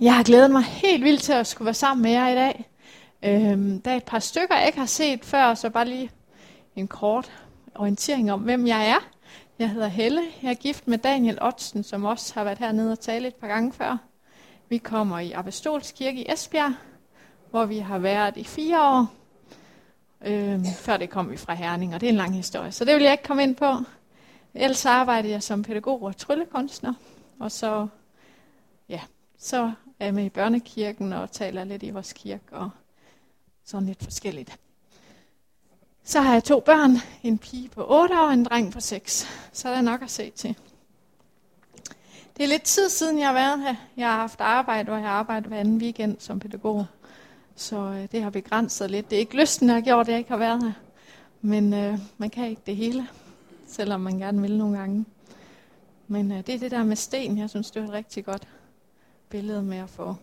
Jeg har glædet mig helt vildt til at skulle være sammen med jer i dag. Øhm, der er et par stykker, jeg ikke har set før, så bare lige en kort orientering om, hvem jeg er. Jeg hedder Helle. Jeg er gift med Daniel Otsen, som også har været hernede og tale et par gange før. Vi kommer i Apostolskirke i Esbjerg, hvor vi har været i fire år. Øhm, før det kom vi fra Herning, og det er en lang historie, så det vil jeg ikke komme ind på. Ellers arbejder jeg som pædagog og tryllekunstner, og så, ja, så er jeg med i børnekirken og taler lidt i vores kirke og sådan lidt forskelligt. Så har jeg to børn, en pige på 8 år og en dreng på 6, så er der nok at se til. Det er lidt tid siden, jeg har været her. Jeg har haft arbejde, hvor jeg har arbejdet hver anden weekend som pædagog. Så øh, det har begrænset lidt. Det er ikke lysten, der har gjort, at jeg ikke har været her. Men øh, man kan ikke det hele, selvom man gerne vil nogle gange. Men øh, det er det der med sten, jeg synes, det er et rigtig godt billede med at få.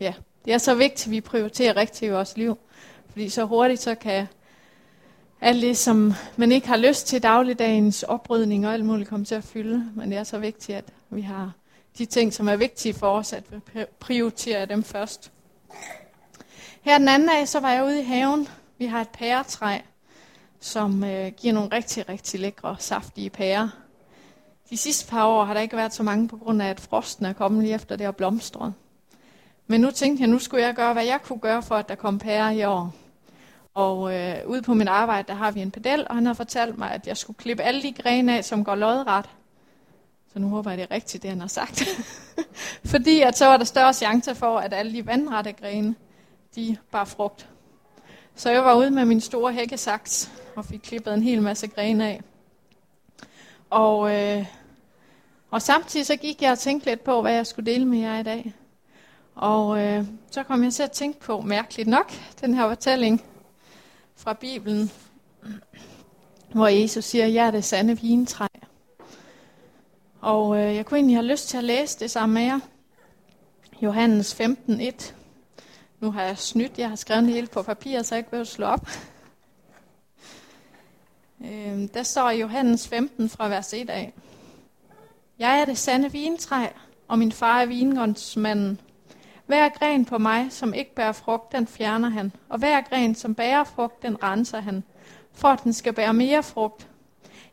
Ja, det er så vigtigt, at vi prioriterer rigtigt i vores liv. Fordi så hurtigt, så kan alt det, som man ikke har lyst til dagligdagens oprydning og alt muligt komme til at fylde. Men det er så vigtigt, at vi har de ting, som er vigtige for os, at vi prioriterer dem først. Her den anden dag, så var jeg ude i haven. Vi har et pæretræ, som øh, giver nogle rigtig, rigtig lækre, saftige pærer. De sidste par år har der ikke været så mange, på grund af, at frosten er kommet lige efter det har blomstret. Men nu tænkte jeg, nu skulle jeg gøre, hvad jeg kunne gøre for, at der kom pærer i år. Og øh, ude på mit arbejde, der har vi en pedel, og han har fortalt mig, at jeg skulle klippe alle de grene af, som går lodret. Så nu håber jeg, det er rigtigt, det han har sagt. Fordi at så var der større chance for, at alle de vandrette grene, de bar frugt. Så jeg var ude med min store hækkesaks og fik klippet en hel masse grene af. Og, øh, og samtidig så gik jeg og tænkte lidt på, hvad jeg skulle dele med jer i dag. Og øh, så kom jeg til at tænke på, mærkeligt nok, den her fortælling fra Bibelen, hvor Jesus siger, jeg er det sande vintræ. Og øh, jeg kunne egentlig have lyst til at læse det sammen med jer. Johannes 15.1. Nu har jeg snydt, jeg har skrevet det hele på papir, så jeg ikke behøver slå op. Øh, der står i Johannes 15 fra vers 1 af. Jeg er det sande vintræ, og min far er vingårdsmanden. Hver gren på mig, som ikke bærer frugt, den fjerner han, og hver gren, som bærer frugt, den renser han, for at den skal bære mere frugt.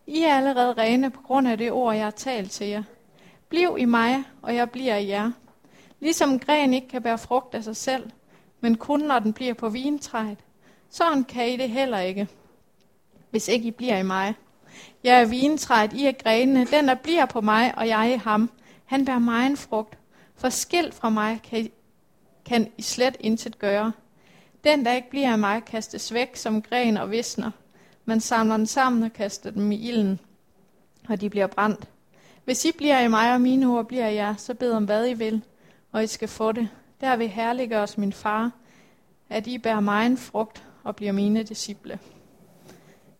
I er allerede rene på grund af det ord, jeg har talt til jer. Bliv i mig, og jeg bliver i jer. Ligesom gren ikke kan bære frugt af sig selv, men kun når den bliver på vintræet, sådan kan I det heller ikke, hvis ikke I bliver i mig. Jeg er vintræet, I er grenene, den der bliver på mig, og jeg i ham. Han bærer mig en frugt. For skilt fra mig kan I, kan I slet intet gøre. Den, der ikke bliver af mig, kastes væk som gren og visner. Man samler den sammen og kaster dem i ilden, og de bliver brændt. Hvis I bliver i mig, og mine ord bliver i jer, så bed om hvad I vil, og I skal få det. Der vil herliggøres min far, at I bærer mig en frugt og bliver mine disciple.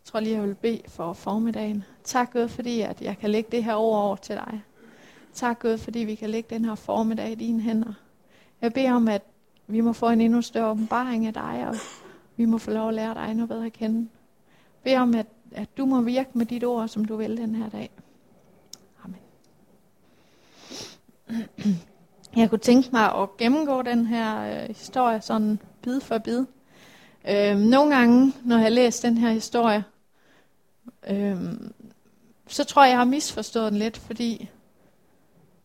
Jeg tror lige, jeg vil bede for formiddagen. Tak Gud, fordi at jeg kan lægge det her ord over til dig. Tak Gud, fordi vi kan lægge den her formiddag i dine hænder. Jeg beder om, at vi må få en endnu større åbenbaring af dig, og vi må få lov at lære dig noget bedre at kende. Jeg beder om, at, at du må virke med dit ord, som du vil den her dag. Amen. Jeg kunne tænke mig at gennemgå den her øh, historie sådan bid for bid. Øh, nogle gange, når jeg har læst den her historie, øhm, så tror jeg, jeg har misforstået den lidt, fordi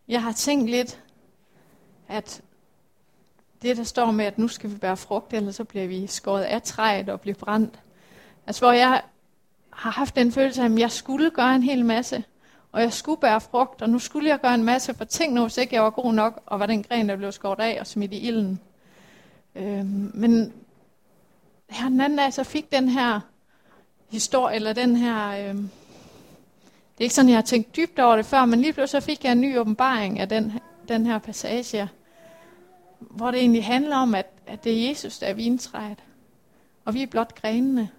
jeg har tænkt lidt, at det, der står med, at nu skal vi bære frugt, eller så bliver vi skåret af træet og bliver brændt. Altså, hvor jeg har haft den følelse af, at jeg skulle gøre en hel masse, og jeg skulle bære frugt, og nu skulle jeg gøre en masse, for tænk nu, hvis ikke jeg var god nok, og var den gren, der blev skåret af og smidt i ilden. Øhm, men her den anden dag, så fik den her historie, eller den her, Øh, det er ikke sådan, jeg har tænkt dybt over det før, men lige pludselig så fik jeg en ny åbenbaring af den, den her passage, hvor det egentlig handler om, at, at det er Jesus, der er vintræet, og vi er blot grenene.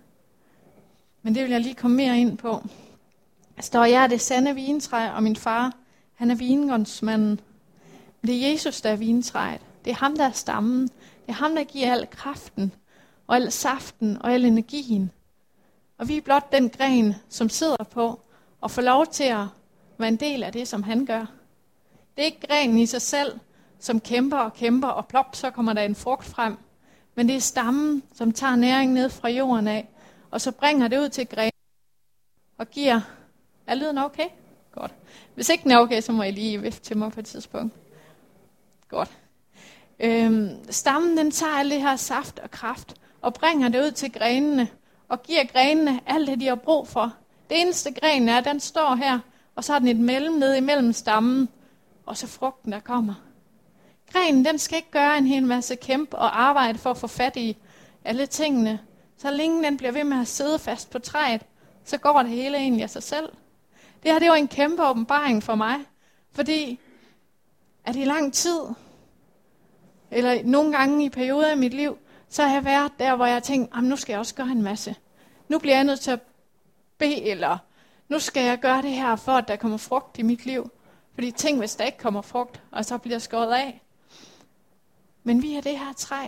Men det vil jeg lige komme mere ind på. Der står, jeg er det sande vintræ, og min far, han er vingårdsmanden. Men det er Jesus, der er vintræet. Det er ham, der er stammen. Det er ham, der giver al kraften, og al saften, og al energien. Og vi er blot den gren, som sidder på, og får lov til at være en del af det, som han gør. Det er ikke grenen i sig selv, som kæmper og kæmper, og plop, så kommer der en frugt frem. Men det er stammen, som tager næring ned fra jorden af, og så bringer det ud til grenen og giver... Er lyden okay? Godt. Hvis ikke den er okay, så må I lige vifte til mig på et tidspunkt. Godt. Øhm, stammen den tager alt det her saft og kraft og bringer det ud til grenene og giver grenene alt det, de har brug for. Det eneste gren er, den står her, og så har den et mellemled imellem stammen, og så frugten, der kommer. Grenen, den skal ikke gøre en hel masse kæmpe og arbejde for at få fat i alle tingene. Så længe den bliver ved med at sidde fast på træet, så går det hele egentlig af sig selv. Det her, det var en kæmpe åbenbaring for mig, fordi at i lang tid, eller nogle gange i perioder af mit liv, så har jeg været der, hvor jeg tænkt, nu skal jeg også gøre en masse. Nu bliver jeg nødt til at bede, eller nu skal jeg gøre det her, for at der kommer frugt i mit liv. Fordi tænk, hvis der ikke kommer frugt, og så bliver skåret af. Men vi er det her træ.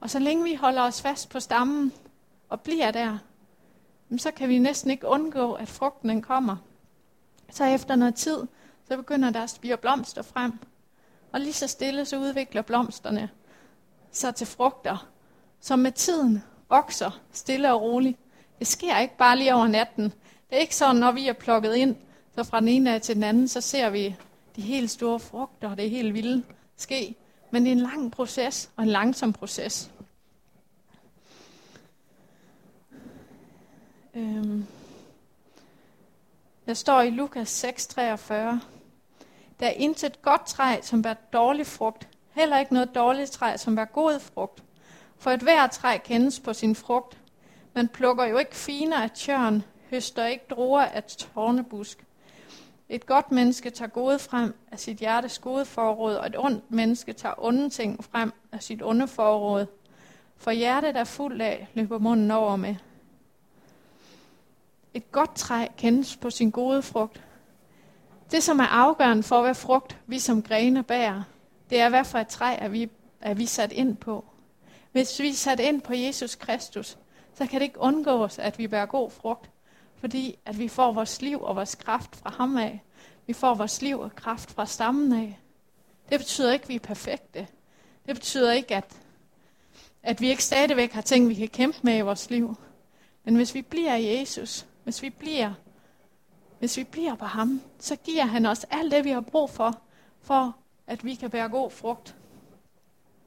Og så længe vi holder os fast på stammen og bliver der, så kan vi næsten ikke undgå, at frugten den kommer. Så efter noget tid, så begynder der at spire blomster frem. Og lige så stille, så udvikler blomsterne sig til frugter, som med tiden vokser stille og roligt. Det sker ikke bare lige over natten. Det er ikke sådan, når vi er plukket ind, så fra den ene af til den anden, så ser vi de helt store frugter, og det er helt vildt ske. Men det er en lang proces, og en langsom proces. Øhm. Der står i Lukas 6:43. Der er intet godt træ, som bærer dårlig frugt. Heller ikke noget dårligt træ, som var god frugt. For et hvert træ kendes på sin frugt. Man plukker jo ikke finer af tjørn, høster ikke druer af tårnebusk. Et godt menneske tager gode frem af sit hjertes gode forråd, og et ondt menneske tager onde ting frem af sit onde forråd. For hjertet er fuld af, løber munden over med. Et godt træ kendes på sin gode frugt. Det, som er afgørende for, hvad frugt vi som grene bærer, det er, hvad for et træ er vi, er vi sat ind på. Hvis vi er sat ind på Jesus Kristus, så kan det ikke undgås, at vi bærer god frugt, fordi at vi får vores liv og vores kraft fra ham af. Vi får vores liv og kraft fra stammen af. Det betyder ikke, at vi er perfekte. Det betyder ikke, at, at vi ikke stadigvæk har ting, vi kan kæmpe med i vores liv. Men hvis vi bliver i Jesus, hvis vi bliver, hvis vi bliver på ham, så giver han os alt det, vi har brug for, for at vi kan bære god frugt.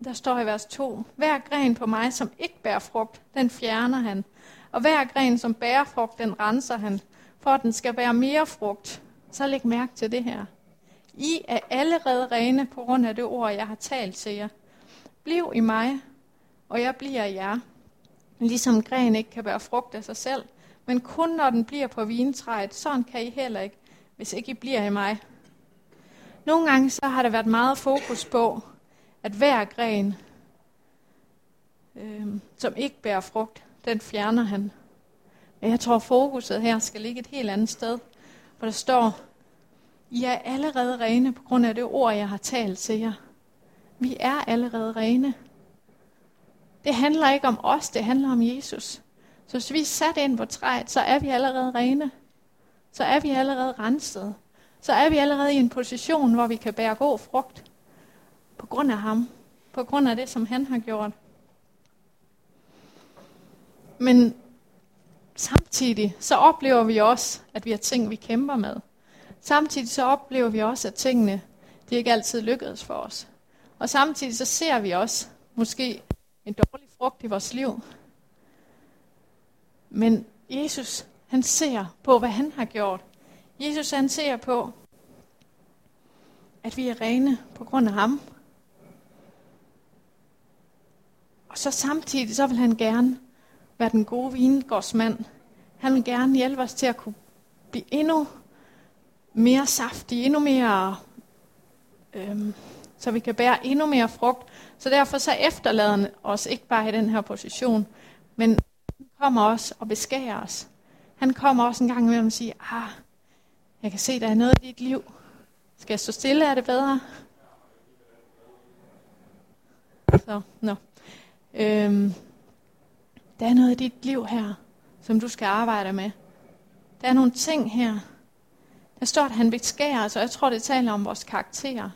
Der står i vers 2, hver gren på mig, som ikke bærer frugt, den fjerner han. Og hver gren, som bærer frugt, den renser han, for at den skal bære mere frugt. Så læg mærke til det her. I er allerede rene på grund af det ord, jeg har talt til jer. Bliv i mig, og jeg bliver i jer. Ligesom gren ikke kan bære frugt af sig selv, men kun når den bliver på vintræet, sådan kan I heller ikke, hvis ikke I bliver i mig. Nogle gange så har der været meget fokus på, at hver gren, øh, som ikke bærer frugt, den fjerner han. Men jeg tror, fokuset her skal ligge et helt andet sted. For der står, I er allerede rene på grund af det ord, jeg har talt til jer. Vi er allerede rene. Det handler ikke om os, det handler om Jesus. Så hvis vi er sat ind på træet, så er vi allerede rene. Så er vi allerede renset. Så er vi allerede i en position, hvor vi kan bære god frugt. På grund af ham. På grund af det, som han har gjort. Men samtidig så oplever vi også, at vi har ting, vi kæmper med. Samtidig så oplever vi også, at tingene de ikke altid lykkedes for os. Og samtidig så ser vi også måske en dårlig frugt i vores liv. Men Jesus, han ser på, hvad han har gjort. Jesus, han ser på, at vi er rene på grund af ham. Og så samtidig, så vil han gerne være den gode vingårdsmand. Han vil gerne hjælpe os til at kunne blive endnu mere saftige, endnu mere, øhm, så vi kan bære endnu mere frugt. Så derfor så efterlader han os ikke bare i den her position, men han kommer også og beskærer os. Han kommer også en gang imellem og siger, ah, jeg kan se, der er noget i dit liv. Skal jeg stå stille? Er det bedre? Så, no. øhm, der er noget i dit liv her, som du skal arbejde med. Der er nogle ting her. Der står, at han beskærer os, og jeg tror, det taler om vores karakter.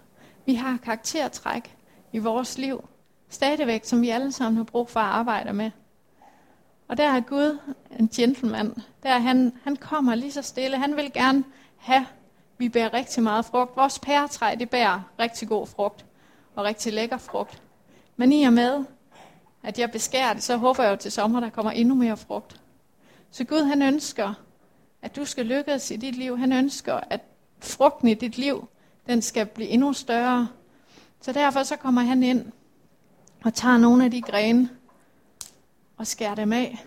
Vi har karaktertræk i vores liv, stadigvæk, som vi alle sammen har brug for at arbejde med. Og der er Gud en gentleman. Der han, han kommer lige så stille. Han vil gerne have, vi bærer rigtig meget frugt. Vores pæretræ, det bærer rigtig god frugt og rigtig lækker frugt. Men i og med, at jeg beskærer det, så håber jeg jo til sommer, der kommer endnu mere frugt. Så Gud han ønsker, at du skal lykkes i dit liv. Han ønsker, at frugten i dit liv, den skal blive endnu større. Så derfor så kommer han ind og tager nogle af de grene og skærer dem af.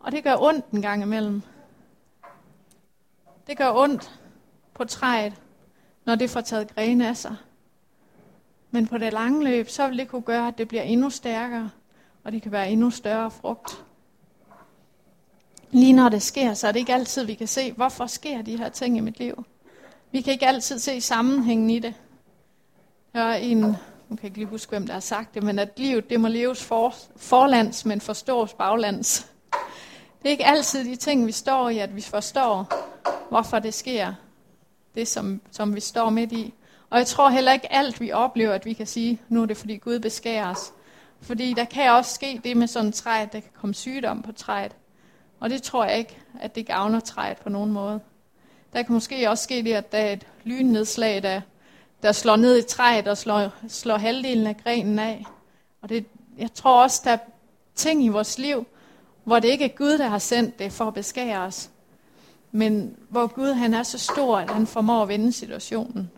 Og det gør ondt en gang imellem. Det gør ondt på træet, når det får taget grene af sig. Men på det lange løb, så vil det kunne gøre, at det bliver endnu stærkere, og det kan være endnu større frugt. Lige når det sker, så er det ikke altid, vi kan se, hvorfor sker de her ting i mit liv. Vi kan ikke altid se sammenhængen i det. Der er en, nu kan ikke lige huske, hvem der har sagt det, men at livet det må leves for, forlands, men forstås baglands. Det er ikke altid de ting, vi står i, at vi forstår, hvorfor det sker, det som, som vi står midt i. Og jeg tror heller ikke alt, vi oplever, at vi kan sige, nu er det fordi Gud beskærer os. Fordi der kan også ske det med sådan et træ, at der kan komme sygdom på træet. Og det tror jeg ikke, at det gavner træet på nogen måde. Der kan måske også ske det, at der er et lynnedslag, der, der slår ned i træet og slår, slår halvdelen af grenen af. Og det, jeg tror også, der er ting i vores liv, hvor det ikke er Gud, der har sendt det for at beskære os. Men hvor Gud han er så stor, at han formår at vende situationen.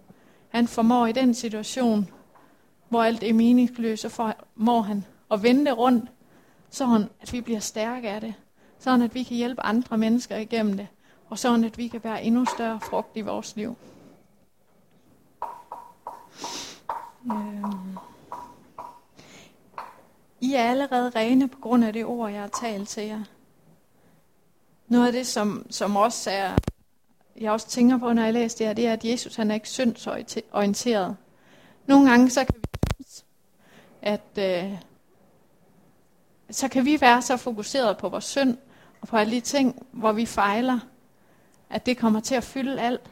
Han formår i den situation, hvor alt er meningsløst, så formår han at vende det rundt, sådan at vi bliver stærke af det. Sådan at vi kan hjælpe andre mennesker igennem det. Og sådan at vi kan være endnu større frugt i vores liv. Øhm. I er allerede rene på grund af det ord, jeg har talt til jer. Noget af det, som, som også er, jeg også tænker på, når jeg læser det her, det er, at Jesus han er ikke syndsorienteret. Nogle gange så kan vi synes, at øh, så kan vi være så fokuseret på vores synd, og på alle de ting, hvor vi fejler, at det kommer til at fylde alt.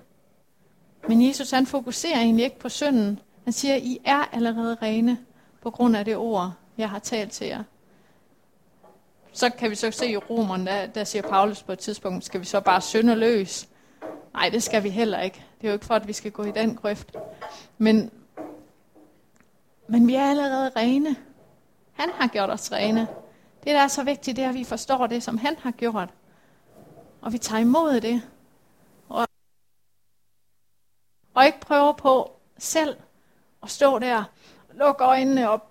Men Jesus han fokuserer egentlig ikke på synden. Han siger, I er allerede rene på grund af det ord, jeg har talt til jer. Så kan vi så se i romerne, der, der siger Paulus på et tidspunkt, skal vi så bare synde løs? Nej, det skal vi heller ikke. Det er jo ikke for, at vi skal gå i den grøft. Men, men vi er allerede rene. Han har gjort os rene. Det, der er så vigtigt, det er, at vi forstår det, som han har gjort. Og vi tager imod det. Og, og ikke prøver på selv at stå der, lukke øjnene og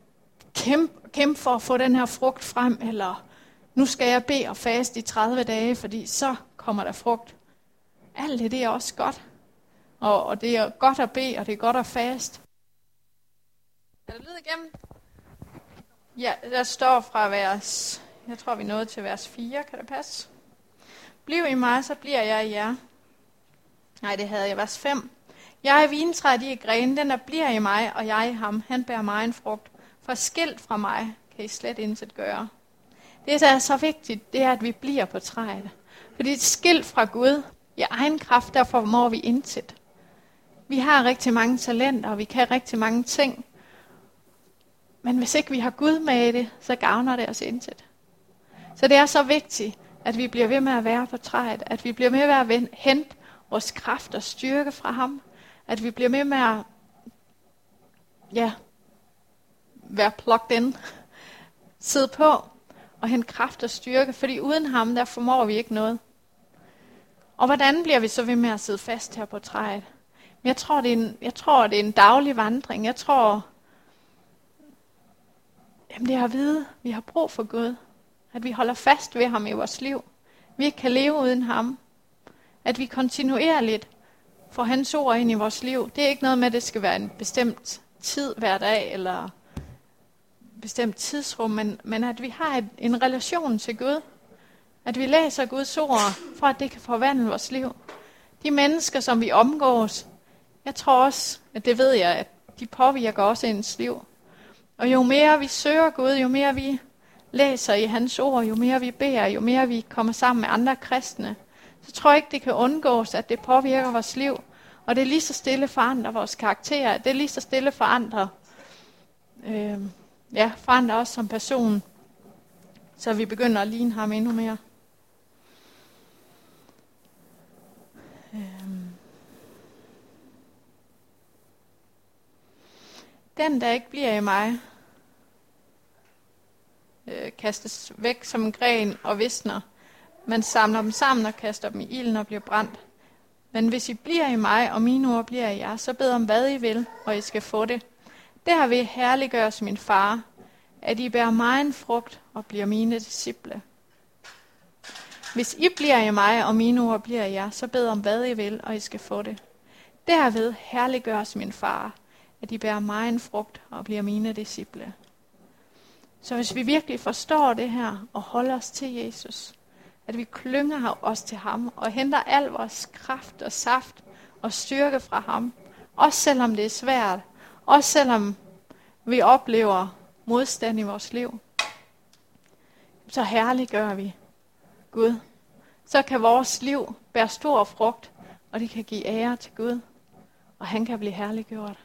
kæmpe, kæmpe for at få den her frugt frem, eller nu skal jeg bede og faste i 30 dage, fordi så kommer der frugt. Alt det, det er også godt. Og, og det er godt at bede, og det er godt at faste. Er det lyd igennem? Ja, der står fra vers, jeg tror vi nåede til vers 4, kan det passe? Bliv i mig, så bliver jeg i jer. Nej, det havde jeg, vers 5. Jeg er vintræet i grenen, den der bliver i mig, og jeg i ham. Han bærer mig en frugt. For skilt fra mig kan I slet intet gøre. Det, der er så vigtigt, det er, at vi bliver på træet. Fordi et skilt fra Gud, i egen kraft, der formår vi intet. Vi har rigtig mange talenter, og vi kan rigtig mange ting. Men hvis ikke vi har Gud med i det, så gavner det os intet. Så det er så vigtigt, at vi bliver ved med at være på træet, at vi bliver med med at hente vores kraft og styrke fra ham, at vi bliver med med at ja, være plugged in, sidde på og hente kraft og styrke, fordi uden ham, der formår vi ikke noget. Og hvordan bliver vi så ved med at sidde fast her på træet? Jeg tror, det er en, jeg tror, det er en daglig vandring. Jeg tror, Jamen det er at vide, at vi har brug for Gud. At vi holder fast ved ham i vores liv. Vi ikke kan leve uden ham. At vi kontinuerligt får hans ord ind i vores liv. Det er ikke noget med, at det skal være en bestemt tid hver dag, eller bestemt tidsrum, men, men at vi har et, en relation til Gud. At vi læser Guds ord, for at det kan forvandle vores liv. De mennesker, som vi omgås, jeg tror også, at det ved jeg, at de påvirker også ens liv. Og jo mere vi søger Gud, jo mere vi læser i hans ord, jo mere vi beder, jo mere vi kommer sammen med andre kristne, så tror jeg ikke, det kan undgås, at det påvirker vores liv. Og det er lige så stille forandrer vores karakter. Det er lige så stille forandrer, øh, ja, forandrer os som person. Så vi begynder at ligne ham endnu mere. Øhm. Den, der ikke bliver i mig, øh, kastes væk som en gren og visner. Man samler dem sammen og kaster dem i ilden og bliver brændt. Men hvis I bliver i mig, og mine ord bliver i jer, så bed om hvad I vil, og I skal få det. Der vil herliggøres min far, at I bærer mig en frugt og bliver mine disciple. Hvis I bliver i mig, og mine ord bliver i jer, så bed om hvad I vil, og I skal få det. Derved herliggøres min far, at I bærer mig en frugt og bliver mine disciple. Så hvis vi virkelig forstår det her og holder os til Jesus, at vi klynger os til ham og henter al vores kraft og saft og styrke fra ham, også selvom det er svært, også selvom vi oplever modstand i vores liv, så herliggør vi Gud. Så kan vores liv bære stor frugt, og det kan give ære til Gud, og han kan blive herliggjort.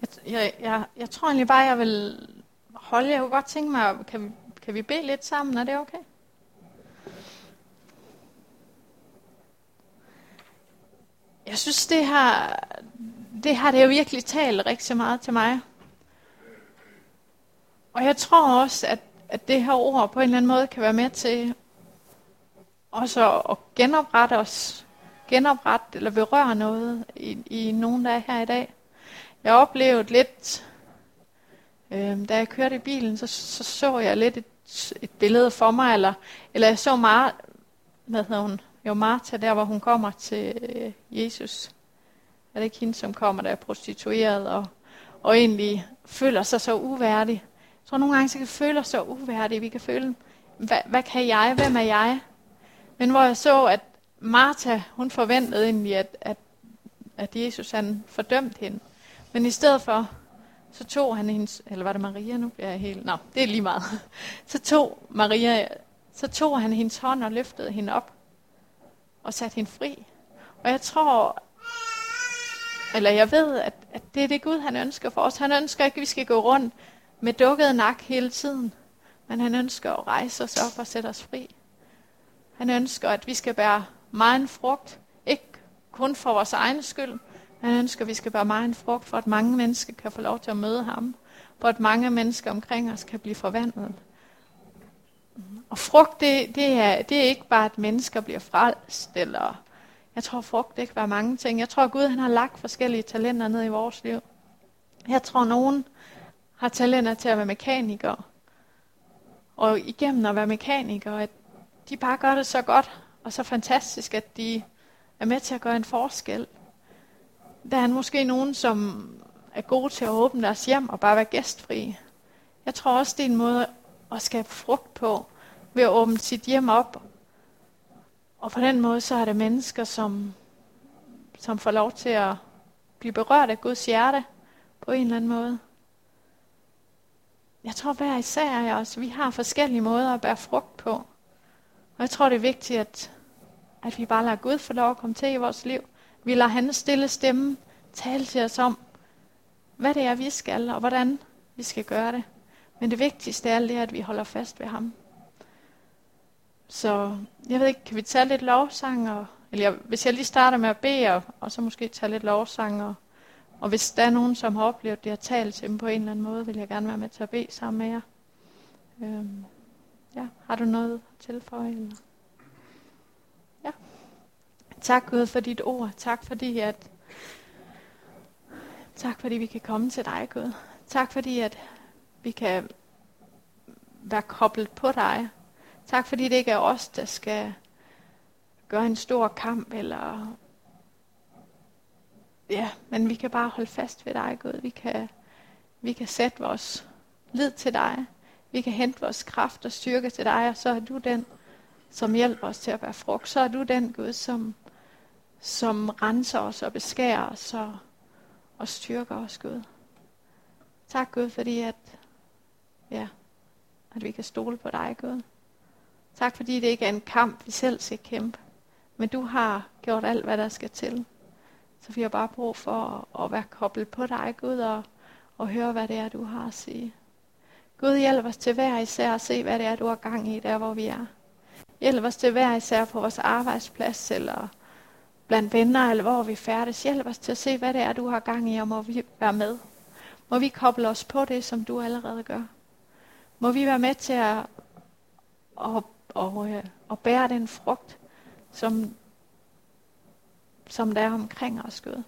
Jeg, jeg, jeg, jeg tror egentlig bare, jeg vil holde. Jeg kunne godt tænke mig, kan vi, kan vi bede lidt sammen? Er det okay? Jeg synes, det her, det har det jo virkelig talt rigtig meget til mig. Og jeg tror også, at, at det her ord på en eller anden måde kan være med til også at genoprette os, genoprette eller berøre noget i, i nogen, der er her i dag. Jeg oplevede lidt, øh, da jeg kørte i bilen, så så, så jeg lidt et, et billede for mig, eller, eller jeg så meget, hvad hedder hun, jo Martha, der hvor hun kommer til øh, Jesus. Er det ikke hende, som kommer, der er prostitueret, og, og egentlig føler sig så uværdig. Jeg tror nogle gange, så kan føle os så uværdige. Vi kan føle, hvad, hvad kan jeg? Hvem er jeg? Men hvor jeg så, at Martha, hun forventede egentlig, at, at, at Jesus han fordømte hende. Men i stedet for, så tog han hendes, eller var det Maria, nu Ja, helt, nå, det er lige meget. Så tog Maria, så tog han hendes hånd og løftede hende op og sat hende fri. Og jeg tror, eller jeg ved, at, at det er det Gud, han ønsker for os. Han ønsker ikke, at vi skal gå rundt med dukket nak hele tiden, men han ønsker at rejse os op og sætte os fri. Han ønsker, at vi skal bære meget frugt, ikke kun for vores egen skyld, han ønsker, at vi skal bære meget en frugt, for at mange mennesker kan få lov til at møde ham. For at mange mennesker omkring os kan blive forvandlet. Og frugt, det, det, er, det er ikke bare, at mennesker bliver frelst, eller jeg tror, frugt, det kan være mange ting. Jeg tror, at Gud han har lagt forskellige talenter ned i vores liv. Jeg tror, nogen har talenter til at være mekaniker. Og igennem at være mekaniker, at de bare gør det så godt og så fantastisk, at de er med til at gøre en forskel. Der er måske nogen, som er gode til at åbne deres hjem og bare være gæstfri. Jeg tror også, det er en måde at skabe frugt på, ved at åbne sit hjem op. Og på den måde, så er det mennesker, som, som får lov til at blive berørt af Guds hjerte på en eller anden måde. Jeg tror hver især af os, vi har forskellige måder at bære frugt på. Og jeg tror, det er vigtigt, at, at vi bare lader Gud få lov at komme til i vores liv. Vi lader hans stille stemme tale til os om, hvad det er, vi skal, og hvordan vi skal gøre det. Men det vigtigste er, det er, at vi holder fast ved ham. Så jeg ved ikke, kan vi tage lidt lovsang? Og, eller jeg, hvis jeg lige starter med at bede, og, og så måske tage lidt lovsang. Og, og hvis der er nogen, som har oplevet det, at tale til dem på en eller anden måde, vil jeg gerne være med til at bede sammen med jer. Øhm, ja, har du noget at tilføje? Eller? Ja. Tak Gud for dit ord. Tak fordi, at Tak fordi vi kan komme til dig, Gud. Tak fordi, at vi kan være koblet på dig. Tak fordi det ikke er os, der skal gøre en stor kamp, eller ja, men vi kan bare holde fast ved dig, Gud. Vi kan, vi kan sætte vores lid til dig. Vi kan hente vores kraft og styrke til dig, og så er du den, som hjælper os til at være frugt. Så er du den, Gud, som, som renser os og beskærer os og, og styrker os, Gud. Tak, Gud, fordi at, ja, at vi kan stole på dig, Gud. Tak fordi det ikke er en kamp, vi selv skal kæmpe. Men du har gjort alt, hvad der skal til. Så vi har bare brug for at, at være koblet på dig, Gud, og, og høre, hvad det er, du har at sige. Gud, hjælp os til hver især at se, hvad det er, du har gang i, der hvor vi er. Hjælp os til hver især på vores arbejdsplads, eller blandt venner, eller hvor vi færdes. Hjælp os til at se, hvad det er, du har gang i, og må vi være med. Må vi koble os på det, som du allerede gør. Må vi være med til at, at, og, øh, og bære den frugt, som, som der er omkring os, Gud.